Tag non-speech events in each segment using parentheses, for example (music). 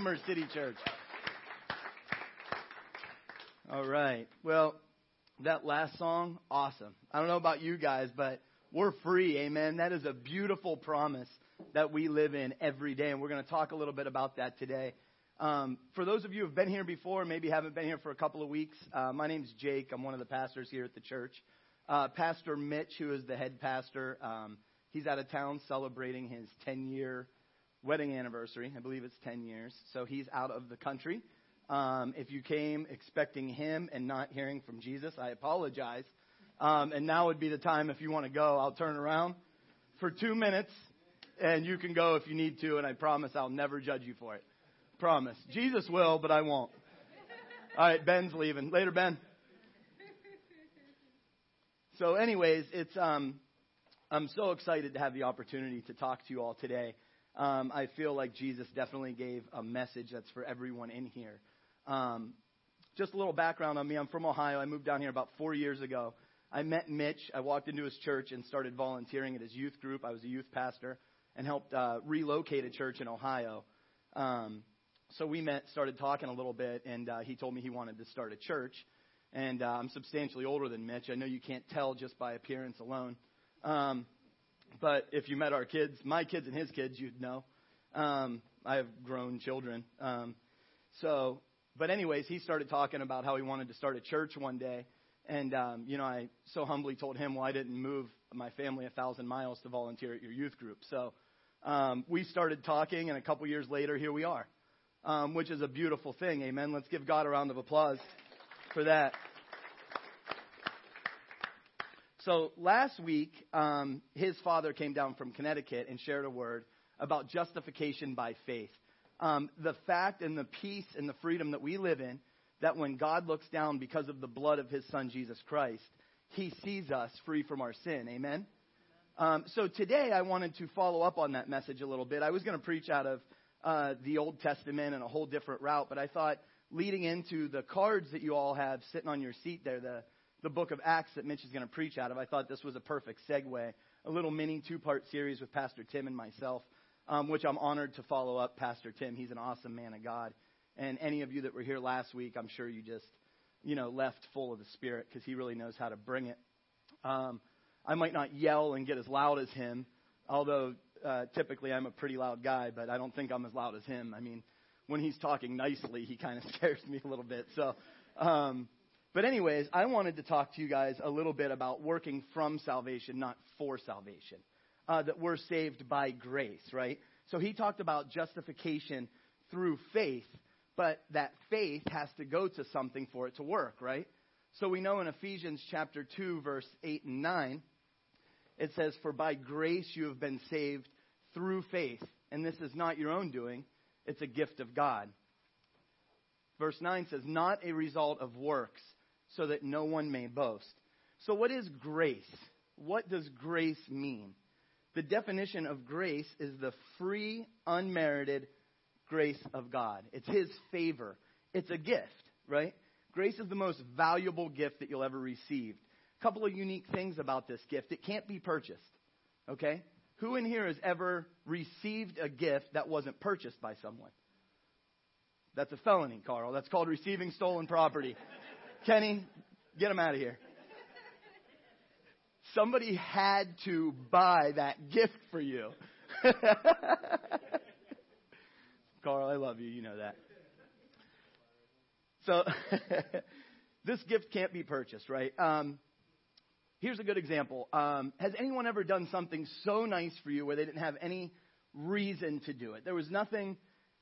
Redeemer City Church. All right. Well, that last song, awesome. I don't know about you guys, but we're free. Amen. That is a beautiful promise that we live in every day. And we're going to talk a little bit about that today. Um, for those of you who have been here before, maybe haven't been here for a couple of weeks, uh, my name's Jake. I'm one of the pastors here at the church. Uh, pastor Mitch, who is the head pastor, um, he's out of town celebrating his 10 year wedding anniversary. I believe it's 10 years. So he's out of the country. Um, if you came expecting him and not hearing from Jesus, I apologize. Um, and now would be the time if you want to go. I'll turn around for two minutes and you can go if you need to, and I promise I'll never judge you for it. Promise. Jesus will, but I won't. All right, Ben's leaving. Later, Ben. So, anyways, it's um, I'm so excited to have the opportunity to talk to you all today. Um, I feel like Jesus definitely gave a message that's for everyone in here. Um, just a little background on me. I'm from Ohio. I moved down here about four years ago. I met Mitch. I walked into his church and started volunteering at his youth group. I was a youth pastor and helped uh, relocate a church in Ohio. Um, so we met, started talking a little bit, and uh, he told me he wanted to start a church. And uh, I'm substantially older than Mitch. I know you can't tell just by appearance alone. Um, but if you met our kids, my kids and his kids, you'd know. Um, I have grown children. Um, so, but anyways, he started talking about how he wanted to start a church one day. And, um, you know, I so humbly told him, well, I didn't move my family a thousand miles to volunteer at your youth group. So um, we started talking, and a couple years later, here we are, um, which is a beautiful thing. Amen. Let's give God a round of applause for that. So last week, um, his father came down from Connecticut and shared a word about justification by faith. Um, the fact and the peace and the freedom that we live in, that when God looks down because of the blood of his son Jesus Christ, he sees us free from our sin. Amen? Um, so today I wanted to follow up on that message a little bit. I was going to preach out of uh, the Old Testament and a whole different route, but I thought leading into the cards that you all have sitting on your seat there, the, the book of Acts that Mitch is going to preach out of, I thought this was a perfect segue. A little mini two part series with Pastor Tim and myself, um, which I'm honored to follow up Pastor Tim. He's an awesome man of God. And any of you that were here last week, I'm sure you just you know, left full of the Spirit because he really knows how to bring it. Um, I might not yell and get as loud as him, although uh, typically I'm a pretty loud guy, but I don't think I'm as loud as him. I mean, when he's talking nicely, he kind of (laughs) scares me a little bit. So, um, but anyways, I wanted to talk to you guys a little bit about working from salvation, not for salvation. Uh, that we're saved by grace, right? So he talked about justification through faith, but that faith has to go to something for it to work, right? So we know in Ephesians chapter 2, verse 8 and 9, it says, For by grace you have been saved through faith. And this is not your own doing, it's a gift of God. Verse 9 says, Not a result of works, so that no one may boast. So, what is grace? What does grace mean? The definition of grace is the free, unmerited grace of God. It's His favor. It's a gift, right? Grace is the most valuable gift that you'll ever receive. A couple of unique things about this gift. It can't be purchased, okay? Who in here has ever received a gift that wasn't purchased by someone? That's a felony, Carl. That's called receiving stolen property. Kenny, get him out of here. Somebody had to buy that gift for you. (laughs) Carl, I love you. You know that. So, (laughs) this gift can't be purchased, right? Um, here's a good example. Um, has anyone ever done something so nice for you where they didn't have any reason to do it? There was nothing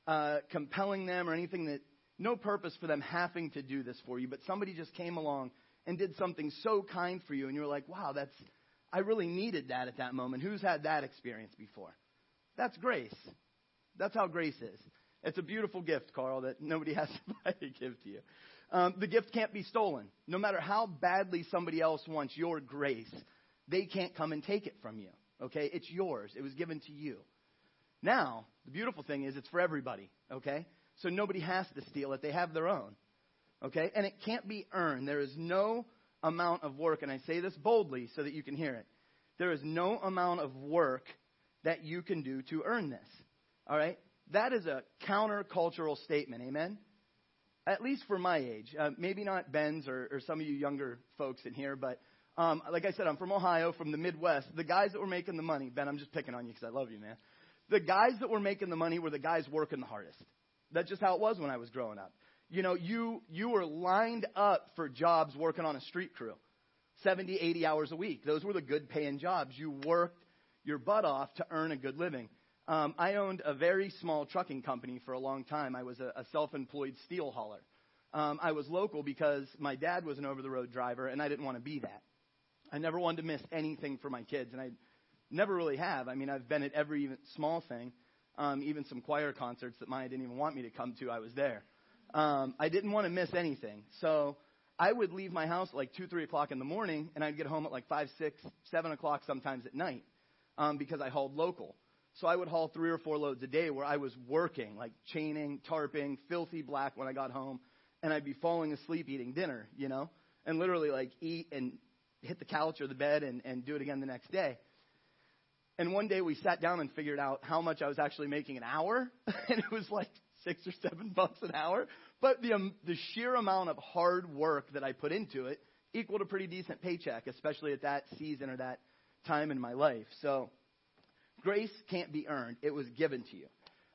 uh, compelling them or anything that, no purpose for them having to do this for you, but somebody just came along and did something so kind for you, and you're like, wow, that's, I really needed that at that moment. Who's had that experience before? That's grace. That's how grace is. It's a beautiful gift, Carl, that nobody (laughs) has to gift to you. Um, the gift can't be stolen. No matter how badly somebody else wants your grace, they can't come and take it from you. Okay? It's yours. It was given to you. Now, the beautiful thing is it's for everybody. Okay? So nobody has to steal it. They have their own. Okay? And it can't be earned. There is no amount of work, and I say this boldly so that you can hear it. There is no amount of work that you can do to earn this. All right? that is a countercultural statement. Amen? At least for my age. Uh, maybe not Ben's or, or some of you younger folks in here, but um, like I said, I'm from Ohio, from the Midwest. The guys that were making the money, Ben, I'm just picking on you because I love you, man. The guys that were making the money were the guys working the hardest. That's just how it was when I was growing up. You know, you, you were lined up for jobs working on a street crew. 70, 80 hours a week. Those were the good paying jobs. You worked your butt off to earn a good living. Um, I owned a very small trucking company for a long time. I was a, a self employed steel hauler. Um, I was local because my dad was an over the road driver, and I didn't want to be that. I never wanted to miss anything for my kids, and I never really have. I mean, I've been at every even small thing, um, even some choir concerts that Maya didn't even want me to come to. I was there. Um, I didn't want to miss anything, so I would leave my house at like two, three o'clock in the morning, and I'd get home at like five, six, seven o'clock sometimes at night, um, because I hauled local. So I would haul three or four loads a day where I was working, like chaining, tarping, filthy black when I got home, and I'd be falling asleep eating dinner, you know, and literally like eat and hit the couch or the bed and, and do it again the next day. And one day we sat down and figured out how much I was actually making an hour, (laughs) and it was like six or seven bucks an hour. But the, um, the sheer amount of hard work that I put into it equaled a pretty decent paycheck, especially at that season or that time in my life. So grace can't be earned, it was given to you.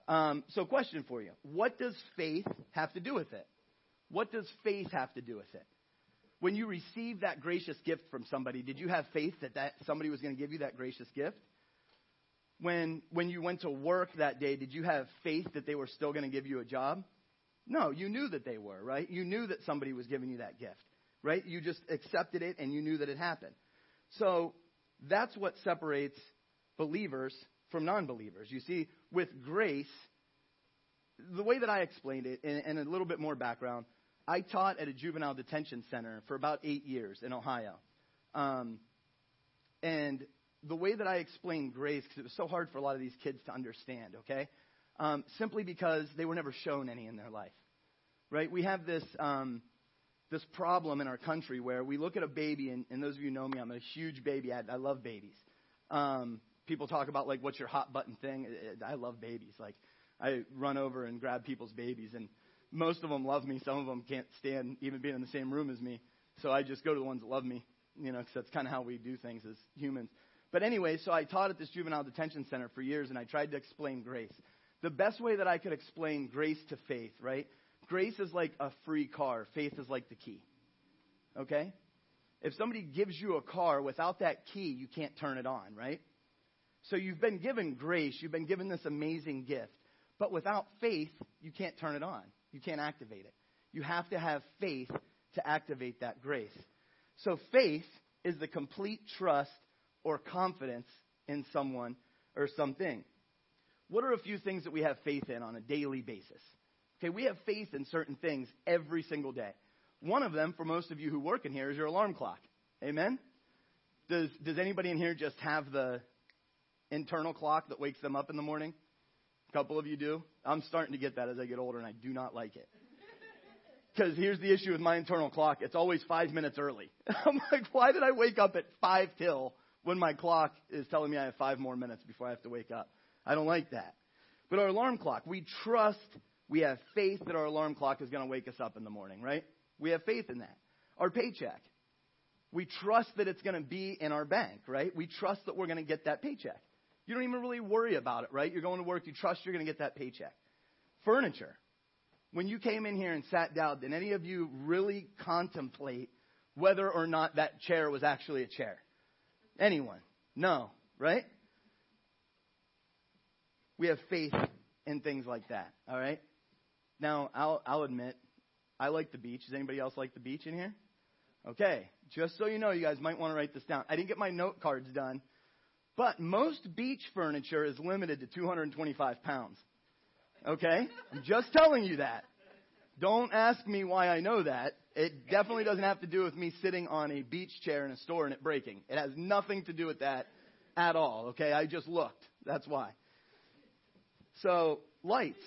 Um, so, question for you What does faith have to do with it? What does faith have to do with it? When you received that gracious gift from somebody, did you have faith that, that somebody was going to give you that gracious gift? When, when you went to work that day, did you have faith that they were still going to give you a job? No, you knew that they were, right? You knew that somebody was giving you that gift, right? You just accepted it and you knew that it happened. So that's what separates believers from non believers. You see, with grace, the way that I explained it, and, and, a little bit more background, I taught at a juvenile detention center for about eight years in Ohio. Um, and the way that I explained grace, because it was so hard for a lot of these kids to understand, okay? um, simply because they were never shown any in their life. Right? We have this um, this problem in our country where we look at a baby, and, and those of you know me, I'm a huge baby. I, I love babies. Um, people talk about like, what's your hot button thing? I love babies. Like, I run over and grab people's babies, and most of them love me. Some of them can't stand even being in the same room as me. So I just go to the ones that love me, you know, because that's kind of how we do things as humans. But anyway, so I taught at this juvenile detention center for years, and I tried to explain grace the best way that I could explain grace to faith, right? Grace is like a free car, faith is like the key. Okay? If somebody gives you a car without that key, you can't turn it on, right? So you've been given grace, you've been given this amazing gift. But without faith, you can't turn it on. You can't activate it. You have to have faith to activate that grace. So faith is the complete trust or confidence in someone or something what are a few things that we have faith in on a daily basis? Okay, we have faith in certain things every single day. One of them, for most of you who work in here, is your alarm clock. Amen? Does, does anybody in here just have the internal clock that wakes them up in the morning? A couple of you do. I'm starting to get that as I get older, and I do not like it. Because here's the issue with my internal clock it's always five minutes early. (laughs) I'm like, why did I wake up at five till when my clock is telling me I have five more minutes before I have to wake up? I don't like that. But our alarm clock, we trust, we have faith that our alarm clock is going to wake us up in the morning, right? We have faith in that. Our paycheck, we trust that it's going to be in our bank, right? We trust that we're going to get that paycheck. You don't even really worry about it, right? You're going to work, you trust you're going to get that paycheck. Furniture. When you came in here and sat down, did any of you really contemplate whether or not that chair was actually a chair? Anyone? No, right? we have faith in things like that. All right. Now, I'll, I'll admit, I like the beach. Does anybody else like the beach in here? Okay. Just so you know, you guys might want to write this down. I didn't get my note cards done, but most beach furniture is limited to 225 pounds. Okay? I'm just telling you that. Don't ask me why I know that. It definitely doesn't have to do with me sitting on a beach chair in a store and it breaking. It has nothing to do with that at all. Okay? I just looked. That's why. So, lights,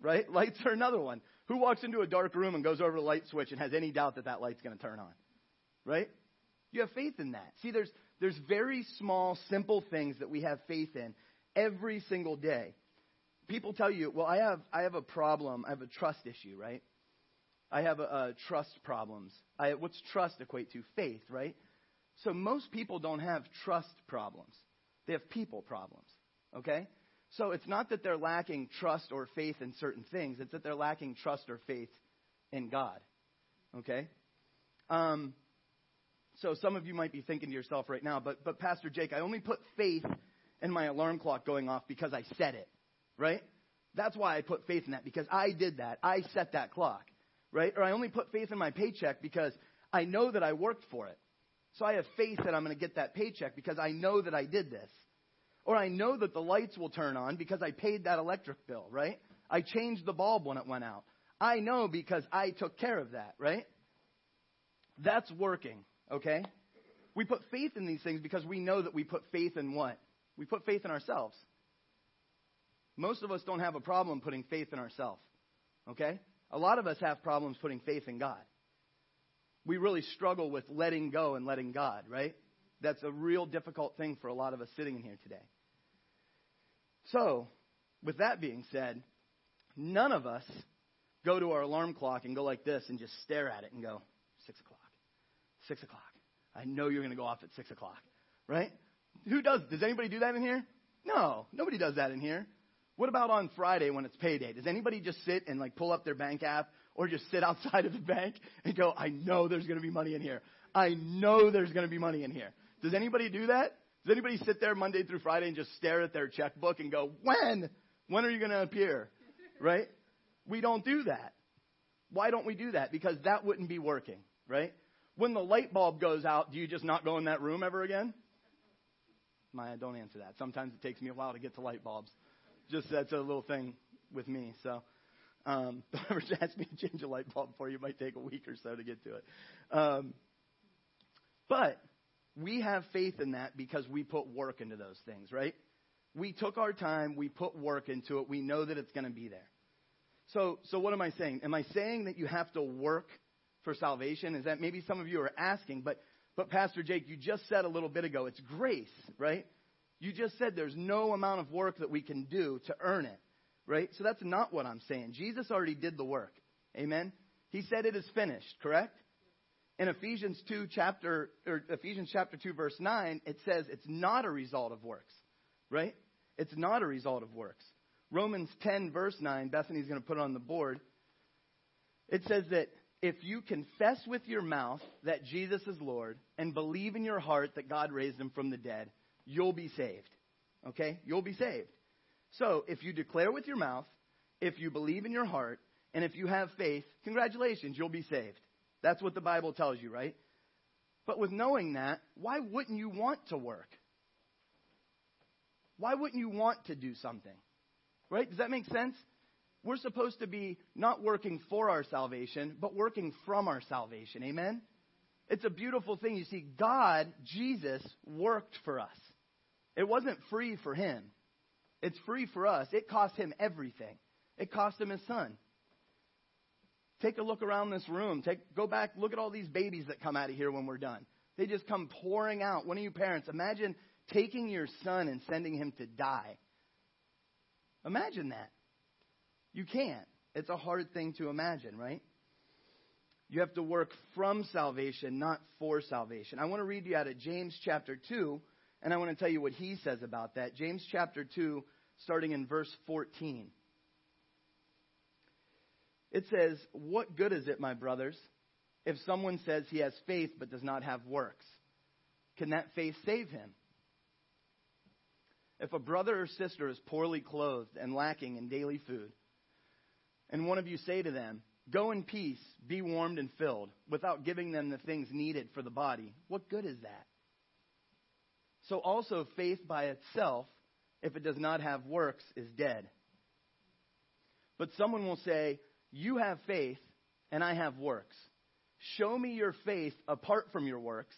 right? (laughs) Lights are another one. Who walks into a dark room and goes over the light switch and has any doubt that that light's going to turn on? Right? You have faith in that. See, there's, there's very small, simple things that we have faith in every single day. people tell you, well, I have, I have a problem. I have a trust issue, right? I have a trust problems. I, what's trust equate to? Faith, right? So most people don't have trust problems. They have people problems, okay? So it's not that they're lacking trust or faith in certain things. It's that they're lacking trust or faith in God, okay? Um, so some of you might be thinking to yourself right now, but, but Pastor Jake, I only put faith in my alarm clock going off because I said it, right? That's why I put faith in that, because I did that. I set that clock, right? Or I only put faith in my paycheck because I know that I worked for it. So I have faith that I'm going to get that paycheck because I know that I did this. Or I know that the lights will turn on because I paid that electric bill, right? I changed the bulb when it went out. I know because I took care of that, right? That's working, okay? We put faith in these things because we know that we put faith in what? We put faith in ourselves. Most of us don't have a problem putting faith in ourselves. Okay? A lot of us have problems putting faith in God. We really struggle with letting go and letting God, right? That's a real difficult thing for a lot of us sitting in here today. So, with that being said, none of us go to our alarm clock and go like this and just stare at it and go, six o'clock, six o'clock. I know you're going to go off at six o'clock, right? Who does? Does anybody do that in here? No, nobody does that in here. What about on Friday when it's payday? Does anybody just sit and like pull up their bank app or just sit outside of the bank and go, I know there's going to be money in here. I know there's going to be money in here. Does anybody do that? Does anybody sit there Monday through Friday and just stare at their checkbook and go, when? When are you going to appear? Right? We don't do that. Why don't we do that? Because that wouldn't be working, right? When the light bulb goes out, do you just not go in that room ever again? Maya, don't answer that. Sometimes it takes me a while to get to light bulbs. Just that's a little thing with me. So um, don't ever ask me to change a light bulb for you. It might take a week or so to get to it. Um, but we have faith in that because we put work into those things, right? We took our time, we put work into it, we know that it's going to be there. So, so what am I saying? Am I saying that you have to work for salvation? Is that maybe some of you are asking, but but Pastor Jake, you just said a little bit ago, it's grace, right? You just said there's no amount of work that we can do to earn it, right? So that's not what I'm saying. Jesus already did the work. Amen. He said it is finished, correct? In Ephesians 2 chapter or Ephesians chapter 2 verse 9, it says it's not a result of works, right? It's not a result of works. Romans 10 verse 9, Bethany's going to put it on the board. It says that if you confess with your mouth that Jesus is Lord and believe in your heart that God raised him from the dead, you'll be saved. Okay? You'll be saved. So, if you declare with your mouth, if you believe in your heart, and if you have faith, congratulations, you'll be saved. That's what the Bible tells you, right? But with knowing that, why wouldn't you want to work? Why wouldn't you want to do something? Right? Does that make sense? We're supposed to be not working for our salvation, but working from our salvation. Amen? It's a beautiful thing. You see, God, Jesus, worked for us. It wasn't free for him. It's free for us. It cost him everything. It cost him his son. Take a look around this room. Take, go back, look at all these babies that come out of here when we're done. They just come pouring out. One of you parents, imagine taking your son and sending him to die. Imagine that. You can't. It's a hard thing to imagine, right? You have to work from salvation, not for salvation. I want to read you out of James chapter 2, and I want to tell you what he says about that. James chapter 2, starting in verse 14. It says, What good is it, my brothers, if someone says he has faith but does not have works? Can that faith save him? If a brother or sister is poorly clothed and lacking in daily food, and one of you say to them, Go in peace, be warmed and filled, without giving them the things needed for the body, what good is that? So also, faith by itself, if it does not have works, is dead. But someone will say, You have faith, and I have works. Show me your faith apart from your works,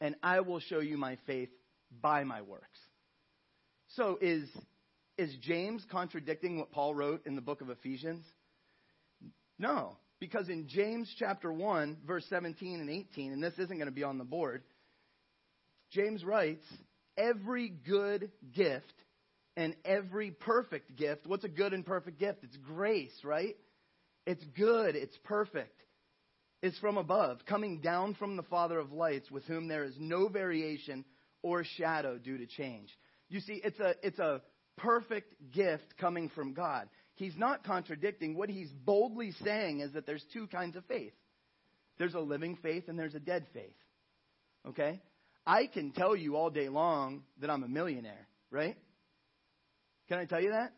and I will show you my faith by my works. So, is, is James contradicting what Paul wrote in the book of Ephesians? No, because in James chapter 1, verse 17 and 18, and this isn't going to be on the board, James writes, Every good gift and every perfect gift. What's a good and perfect gift? It's grace, right? It's good, it's perfect. It's from above, coming down from the Father of lights, with whom there is no variation or shadow due to change. You see, it's a, it's a perfect gift coming from God. He's not contradicting. What he's boldly saying is that there's two kinds of faith there's a living faith and there's a dead faith. Okay? I can tell you all day long that I'm a millionaire, right? Can I tell you that?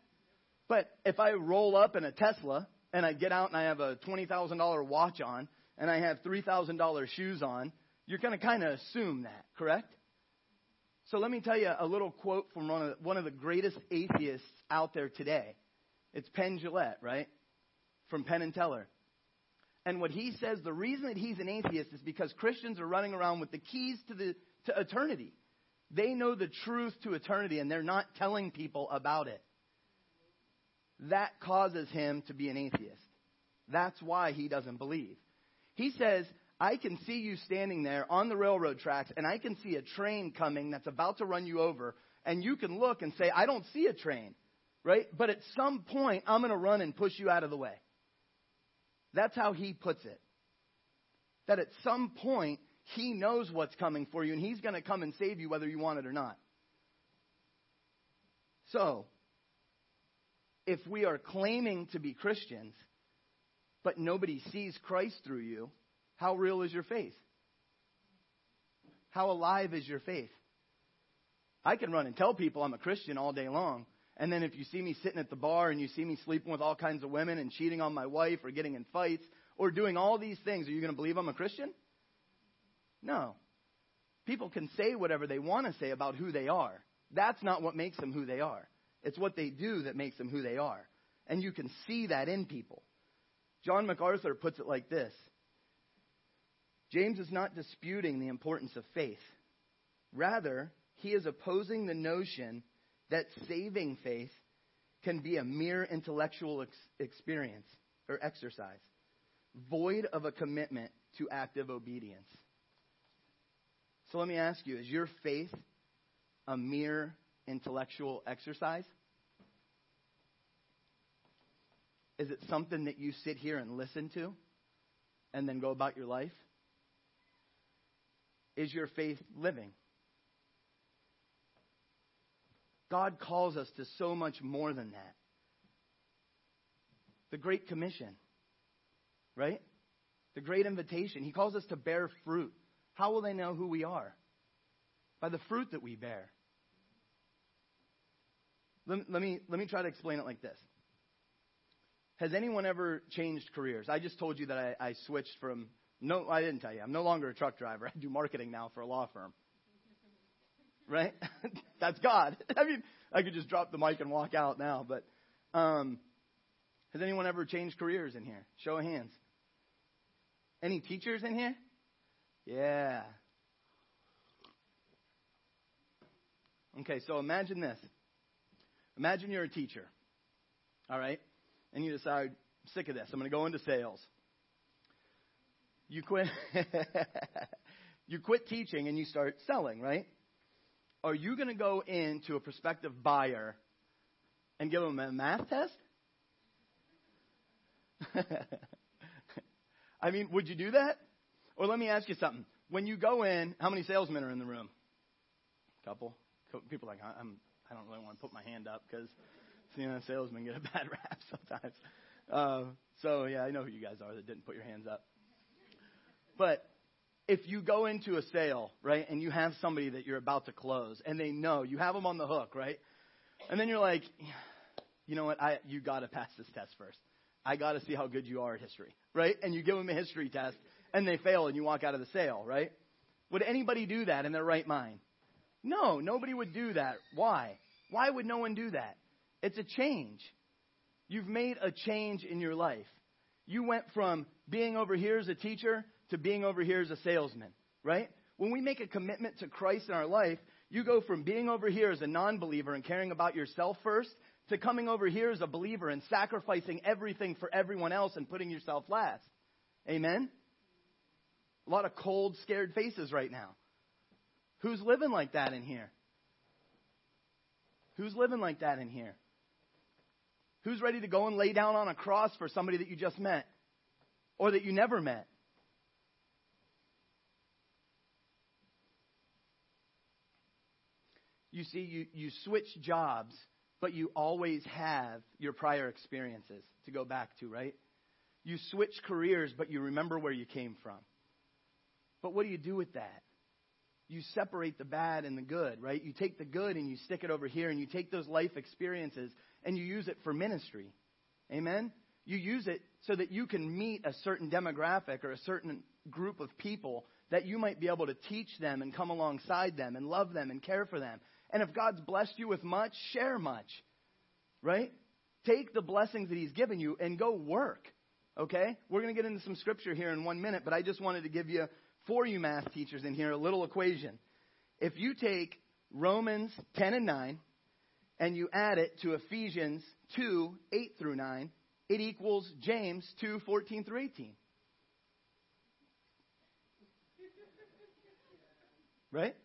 But if I roll up in a Tesla and I get out and I have a $20,000 watch on and I have $3,000 shoes on, you're going to kind of assume that, correct? So let me tell you a little quote from one of, the, one of the greatest atheists out there today. It's Penn Jillette, right? From Penn and Teller. And what he says, the reason that he's an atheist is because Christians are running around with the keys to, the, to eternity. They know the truth to eternity and they're not telling people about it. That causes him to be an atheist. That's why he doesn't believe. He says, I can see you standing there on the railroad tracks and I can see a train coming that's about to run you over and you can look and say, I don't see a train, right? But at some point, I'm going to run and push you out of the way. That's how he puts it. That at some point, he knows what's coming for you and he's going to come and save you whether you want it or not. So, if we are claiming to be Christians, but nobody sees Christ through you, how real is your faith? How alive is your faith? I can run and tell people I'm a Christian all day long. And then if you see me sitting at the bar and you see me sleeping with all kinds of women and cheating on my wife or getting in fights or doing all these things, are you going to believe I'm a Christian? No. People can say whatever they want to say about who they are. That's not what makes them who they are. It's what they do that makes them who they are. And you can see that in people. John MacArthur puts it like this James is not disputing the importance of faith. Rather, he is opposing the notion that saving faith can be a mere intellectual ex- experience or exercise, void of a commitment to active obedience. So let me ask you is your faith a mere intellectual exercise? Is it something that you sit here and listen to and then go about your life? Is your faith living? God calls us to so much more than that. The Great Commission, right? The Great Invitation. He calls us to bear fruit. How will they know who we are? By the fruit that we bear. Let, let, me, let me try to explain it like this. Has anyone ever changed careers? I just told you that I, I switched from, no, I didn't tell you. I'm no longer a truck driver. (laughs) I do marketing now for a law firm. Right? (laughs) That's God. (laughs) I mean, I could just drop the mic and walk out now, but um, has anyone ever changed careers in here? Show of hands. Any teachers in here? Yeah. Okay, so imagine this. Imagine you're a teacher, all right? And you decide, I'm sick of this. I'm going to go into sales. You quit. (laughs) you quit teaching and you start selling, right? Are you going to go into a prospective buyer and give them a math test? (laughs) I mean, would you do that? Or let me ask you something. When you go in, how many salesmen are in the room? Couple. People like, I'm, I don't really want to put my hand up because you know salesmen get a (laughs) bad rap sometimes. Uh, so yeah, I know who you guys are that didn't put your hands up. But if you go into a sale, right, and you have somebody that you're about to close, and they know you have them on the hook, right, and then you're like, you know what, I you got to pass this test first. I got to see how good you are at history, right? And you give them a history test, and they fail, and you walk out of the sale, right? Would anybody do that in their right mind? No, nobody would do that. Why? Why would no one do that? It's a change. You've made a change in your life. You went from being over here as a teacher to being over here as a salesman, right? When we make a commitment to Christ in our life, you go from being over here as a non believer and caring about yourself first to coming over here as a believer and sacrificing everything for everyone else and putting yourself last. Amen? A lot of cold, scared faces right now. Who's living like that in here? Who's living like that in here? Who's ready to go and lay down on a cross for somebody that you just met or that you never met? You see, you, you switch jobs, but you always have your prior experiences to go back to, right? You switch careers, but you remember where you came from. But what do you do with that? You separate the bad and the good, right? You take the good and you stick it over here, and you take those life experiences and you use it for ministry. Amen? You use it so that you can meet a certain demographic or a certain group of people that you might be able to teach them and come alongside them and love them and care for them. And if God's blessed you with much, share much. Right? Take the blessings that He's given you and go work. Okay? We're going to get into some scripture here in one minute, but I just wanted to give you, for you math teachers in here, a little equation. If you take Romans 10 and 9 and you add it to Ephesians 2, 8 through 9, it equals James 2, 14 through 18. Right?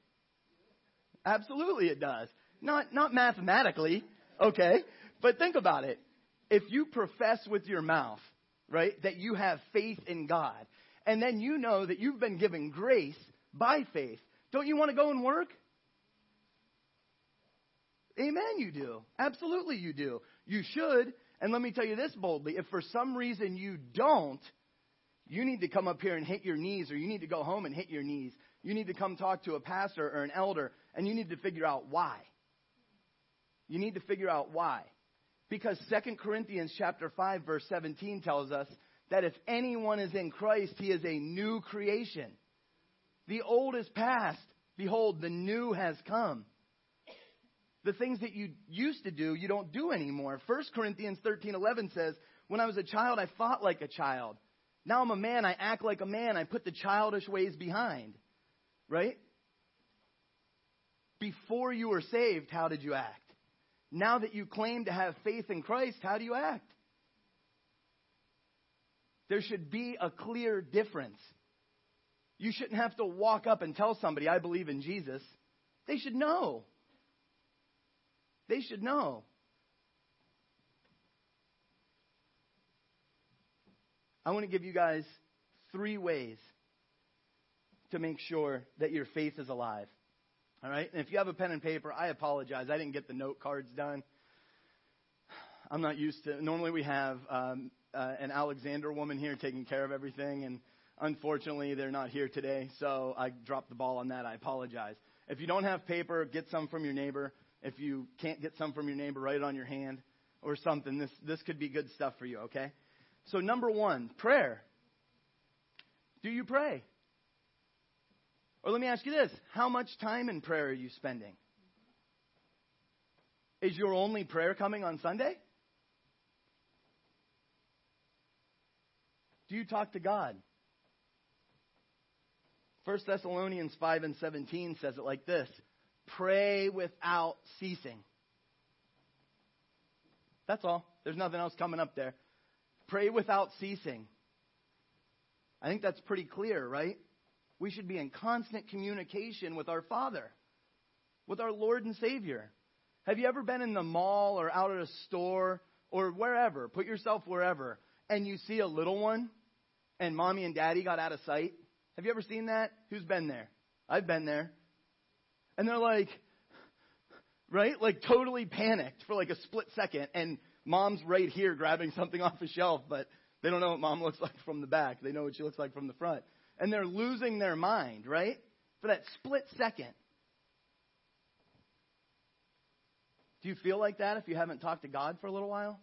Absolutely it does. Not, not mathematically, okay? But think about it. If you profess with your mouth, right, that you have faith in God, and then you know that you've been given grace by faith, don't you want to go and work? Amen, you do. Absolutely, you do. You should. And let me tell you this boldly if for some reason you don't, you need to come up here and hit your knees, or you need to go home and hit your knees. You need to come talk to a pastor or an elder, and you need to figure out why. You need to figure out why. Because 2 Corinthians chapter 5 verse 17 tells us that if anyone is in Christ, he is a new creation. The old is past. Behold, the new has come the things that you used to do, you don't do anymore. 1 Corinthians 13:11 says, "When I was a child, I fought like a child. Now I'm a man, I act like a man. I put the childish ways behind." Right? Before you were saved, how did you act? Now that you claim to have faith in Christ, how do you act? There should be a clear difference. You shouldn't have to walk up and tell somebody, I believe in Jesus. They should know. They should know. I want to give you guys three ways to make sure that your faith is alive. All right? And if you have a pen and paper, I apologize. I didn't get the note cards done. I'm not used to. Normally, we have um, uh, an Alexander woman here taking care of everything, and unfortunately, they're not here today. So I dropped the ball on that. I apologize. If you don't have paper, get some from your neighbor. If you can't get some from your neighbor, write it on your hand or something. This, this could be good stuff for you, okay? So, number one, prayer. Do you pray? Or let me ask you this how much time in prayer are you spending? Is your only prayer coming on Sunday? Do you talk to God? 1 Thessalonians 5 and 17 says it like this Pray without ceasing. That's all. There's nothing else coming up there. Pray without ceasing. I think that's pretty clear, right? We should be in constant communication with our Father, with our Lord and Savior. Have you ever been in the mall or out at a store or wherever? Put yourself wherever, and you see a little one and mommy and daddy got out of sight? Have you ever seen that? Who's been there? I've been there. And they're like, right? Like totally panicked for like a split second. And mom's right here grabbing something (laughs) off a shelf, but they don't know what mom (laughs) looks like from the back. They know what she looks like from the front. And they're losing their mind, right? For that split second. Do you feel like that if you haven't talked to God for a little while?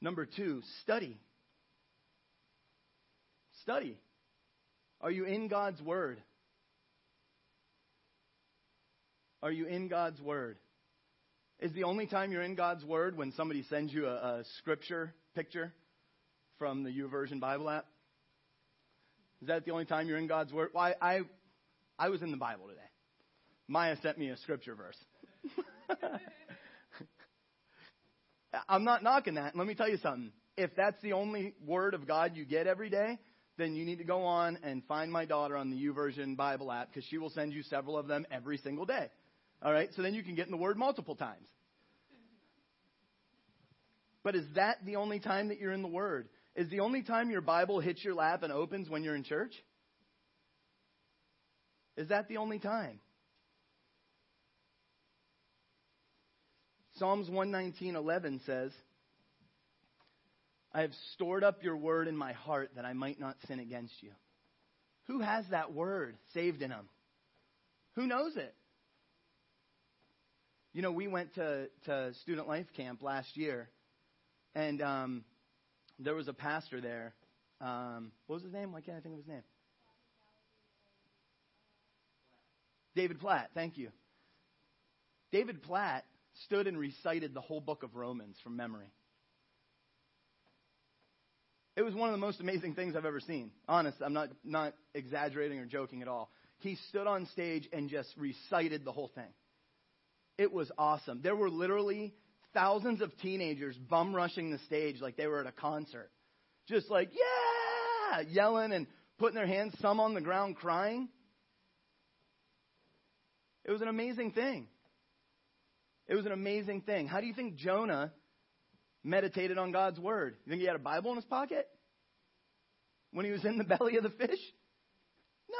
Number two, study. Study. Are you in God's Word? Are you in God's Word? Is the only time you're in God's Word when somebody sends you a, a scripture picture from the YouVersion Bible app? Is that the only time you're in God's Word? Well, I, I, I was in the Bible today. Maya sent me a scripture verse. (laughs) I'm not knocking that. Let me tell you something. If that's the only word of God you get every day, then you need to go on and find my daughter on the YouVersion Bible app because she will send you several of them every single day. All right? So then you can get in the Word multiple times. But is that the only time that you're in the Word? Is the only time your Bible hits your lap and opens when you're in church? Is that the only time? Psalms 119:11 says, I have stored up your word in my heart that I might not sin against you. Who has that word saved in them? Who knows it? You know, we went to, to student life camp last year, and um, there was a pastor there. Um, what was his name? Why can't I think of his name? David Platt. Thank you. David Platt stood and recited the whole book of Romans from memory. It was one of the most amazing things I've ever seen. Honest, I'm not, not exaggerating or joking at all. He stood on stage and just recited the whole thing. It was awesome. There were literally thousands of teenagers bum rushing the stage like they were at a concert. Just like, yeah! Yelling and putting their hands, some on the ground crying. It was an amazing thing. It was an amazing thing. How do you think Jonah meditated on God's word? You think he had a Bible in his pocket when he was in the (laughs) belly of the fish?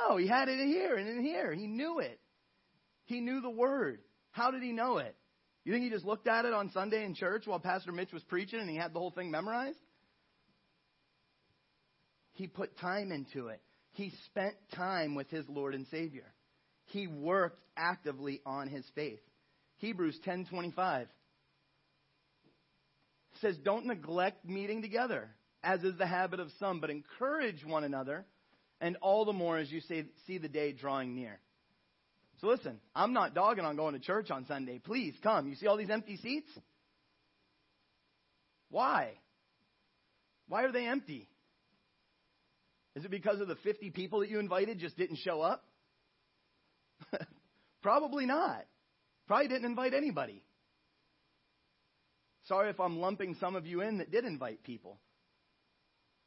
No, he had it in here and in here. He knew it. He knew the word. How did he know it? You think he just looked at it on Sunday in church while Pastor Mitch was preaching and he had the whole thing memorized? He put time into it. He spent time with his Lord and Savior. He worked actively on his faith. Hebrews 10:25 says, Don't neglect meeting together, as is the habit of some, but encourage one another, and all the more as you see the day drawing near. So listen, I'm not dogging on going to church on Sunday. Please come. You see all these empty seats? Why? Why are they empty? Is it because of the 50 people that you invited just didn't show up? (laughs) Probably not. Probably didn't invite anybody. Sorry if I'm lumping some of you in that did invite people.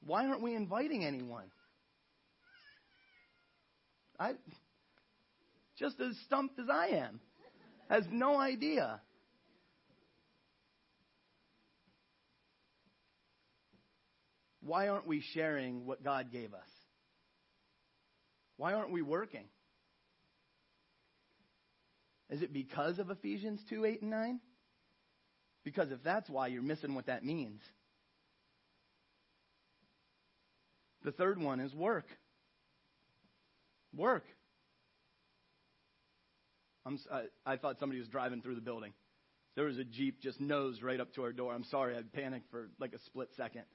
Why aren't we inviting anyone? I just as stumped as I am. Has no idea. Why aren't we sharing what God gave us? Why aren't we working? Is it because of Ephesians 2 8 and 9? Because if that's why, you're missing what that means. The third one is work. Work. I, I thought somebody was driving through the building. There was a Jeep just nosed right up to our door. I'm sorry, I panicked for like a split second.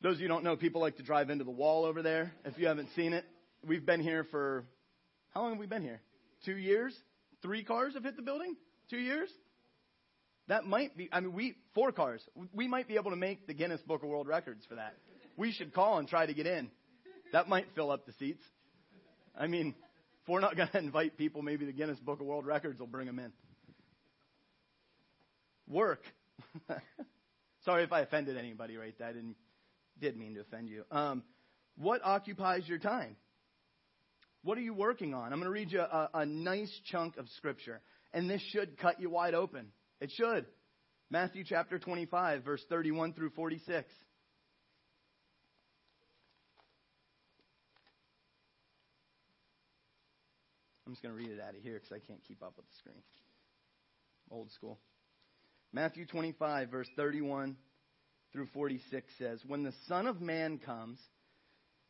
Those of you who don't know, people like to drive into the wall over there. If you haven't seen it, we've been here for, how long have we been here? Two years? Three cars have hit the building? Two years? That might be, I mean, we, four cars. We might be able to make the Guinness Book of World Records for that. We should call and try to get in. That might fill up the seats. I mean, if we're not going (laughs) to invite people, maybe the Guinness Book of World Records will bring them in. Work. (laughs) Sorry if I offended anybody right there. I didn't, did mean to offend you. Um, what occupies your time? What are you working on? I'm going to read you a, a nice chunk of scripture, and this should cut you wide open. It should. Matthew chapter 25, verse 31 through 46. I'm just going to read it out of here because I can't keep up with the screen. Old school. Matthew 25, verse 31 through 46 says, When the Son of Man comes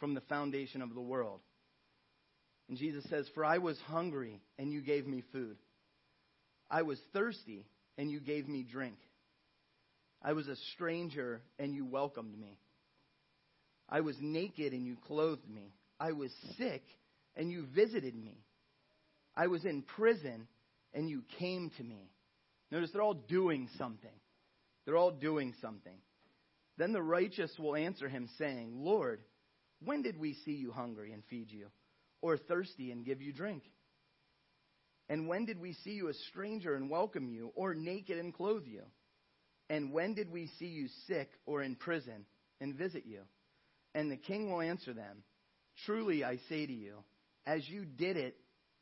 from the foundation of the world. And Jesus says, For I was hungry, and you gave me food. I was thirsty, and you gave me drink. I was a stranger, and you welcomed me. I was naked and you clothed me. I was sick and you visited me. I was in prison and you came to me. Notice they're all doing something. They're all doing something. Then the righteous will answer him, saying, Lord, when did we see you hungry and feed you, or thirsty and give you drink? And when did we see you a stranger and welcome you, or naked and clothe you? And when did we see you sick or in prison and visit you? And the king will answer them, Truly I say to you, as you did it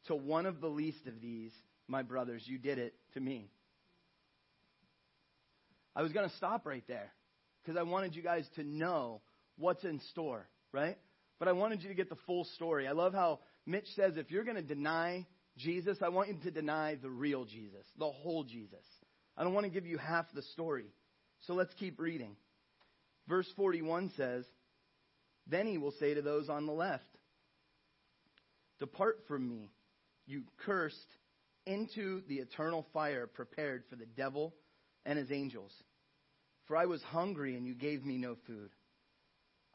to one of the least of these, my brothers, you did it to me. I was going to stop right there because I wanted you guys to know what's in store, right? But I wanted you to get the full story. I love how Mitch says if you're going to deny Jesus, I want you to deny the real Jesus, the whole Jesus. I don't want to give you half the story. So let's keep reading. Verse 41 says, Then he will say to those on the left, Depart from me, you cursed, into the eternal fire prepared for the devil and his angels. For I was hungry, and you gave me no food.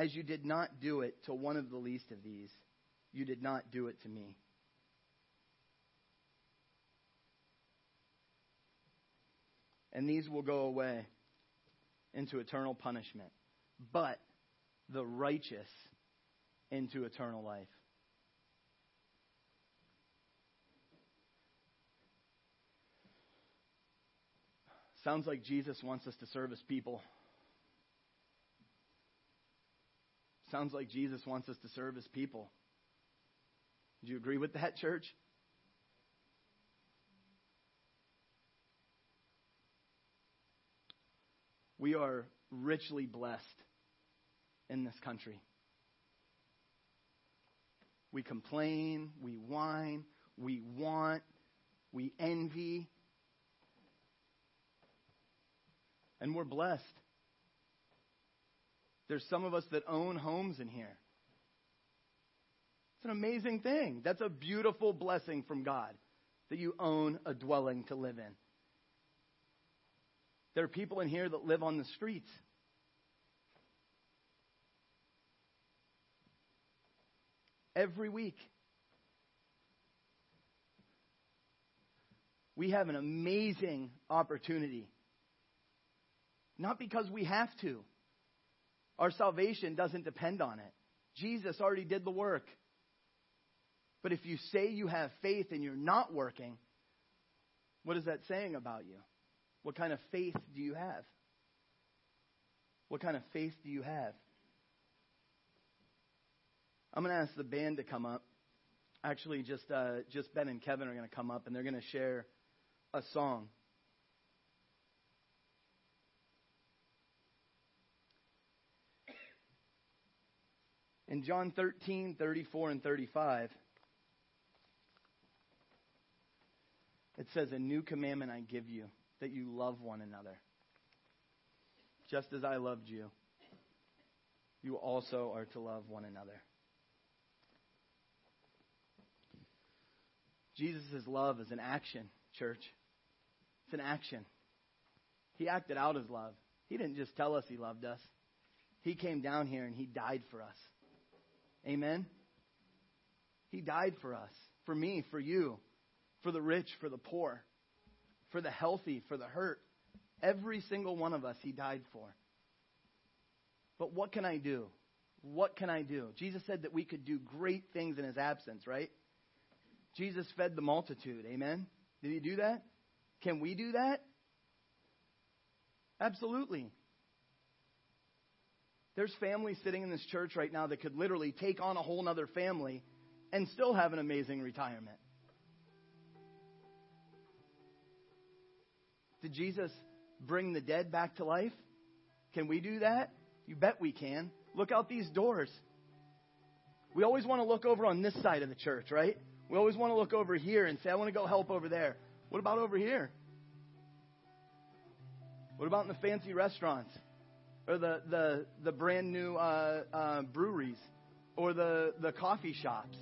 as you did not do it to one of the least of these, you did not do it to me. And these will go away into eternal punishment, but the righteous into eternal life. Sounds like Jesus wants us to serve his people. Sounds like Jesus wants us to serve his people. Do you agree with that, church? We are richly blessed in this country. We complain, we whine, we want, we envy, and we're blessed. There's some of us that own homes in here. It's an amazing thing. That's a beautiful blessing from God that you own a dwelling to live in. There are people in here that live on the streets. Every week. We have an amazing opportunity not because we have to. Our salvation doesn't depend on it. Jesus already did the work. But if you say you have faith and you're not working, what is that saying about you? What kind of faith do you have? What kind of faith do you have? I'm going to ask the band to come up. Actually, just uh, just Ben and Kevin are going to come up, and they're going to share a song. In John 13, 34, and 35, it says, A new commandment I give you, that you love one another. Just as I loved you, you also are to love one another. Jesus' love is an action, church. It's an action. He acted out his love. He didn't just tell us he loved us, he came down here and he died for us. Amen? He died for us, for me, for you, for the rich, for the poor, for the healthy, for the hurt. Every single one of us, He died for. But what can I do? What can I do? Jesus said that we could do great things in His absence, right? Jesus fed the multitude. Amen? Did He do that? Can we do that? Absolutely. There's families sitting in this church right now that could literally take on a whole other family and still have an amazing retirement. Did Jesus bring the dead back to life? Can we do that? You bet we can. Look out these doors. We always want to look over on this side of the church, right? We always want to look over here and say, I want to go help over there. What about over here? What about in the fancy restaurants? Or the, the, the brand new uh, uh, breweries? Or the, the coffee shops?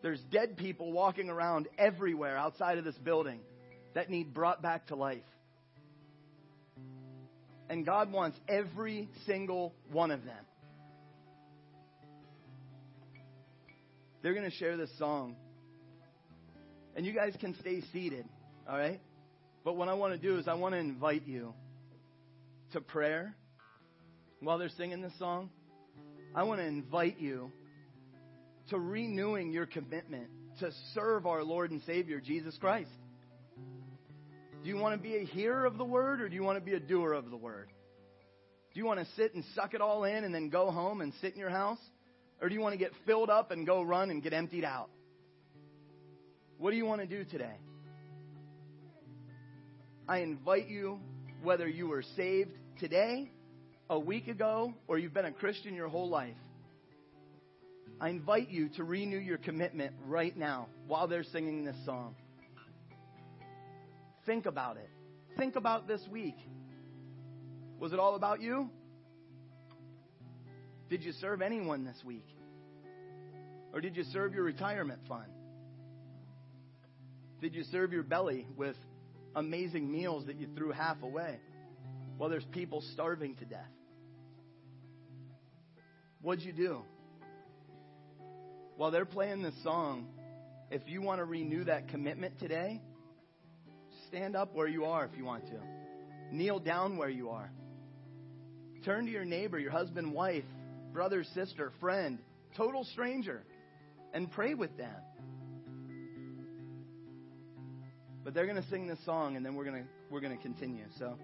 There's dead people walking around everywhere outside of this building that need brought back to life. And God wants every single one of them. They're going to share this song. And you guys can stay seated, all right? But what I want to do is I want to invite you to prayer while they're singing this song. I want to invite you to renewing your commitment to serve our Lord and Savior, Jesus Christ. Do you want to be a hearer of the word or do you want to be a doer of the word? Do you want to sit and suck it all in and then go home and sit in your house? Or do you want to get filled up and go run and get emptied out? What do you want to do today? I invite you, whether you were saved today, a week ago, or you've been a Christian your whole life, I invite you to renew your commitment right now while they're singing this song. Think about it. Think about this week. Was it all about you? Did you serve anyone this week? Or did you serve your retirement fund? Did you serve your belly with amazing meals that you threw half away while there's people starving to death? What'd you do? while they're playing this song, if you want to renew that commitment today, stand up where you are if you want to. Kneel down where you are. Turn to your neighbor, your husband, wife, brother, sister, friend, total stranger, and pray with them. But they're going to sing this song, and then we're going to we're going to continue. So.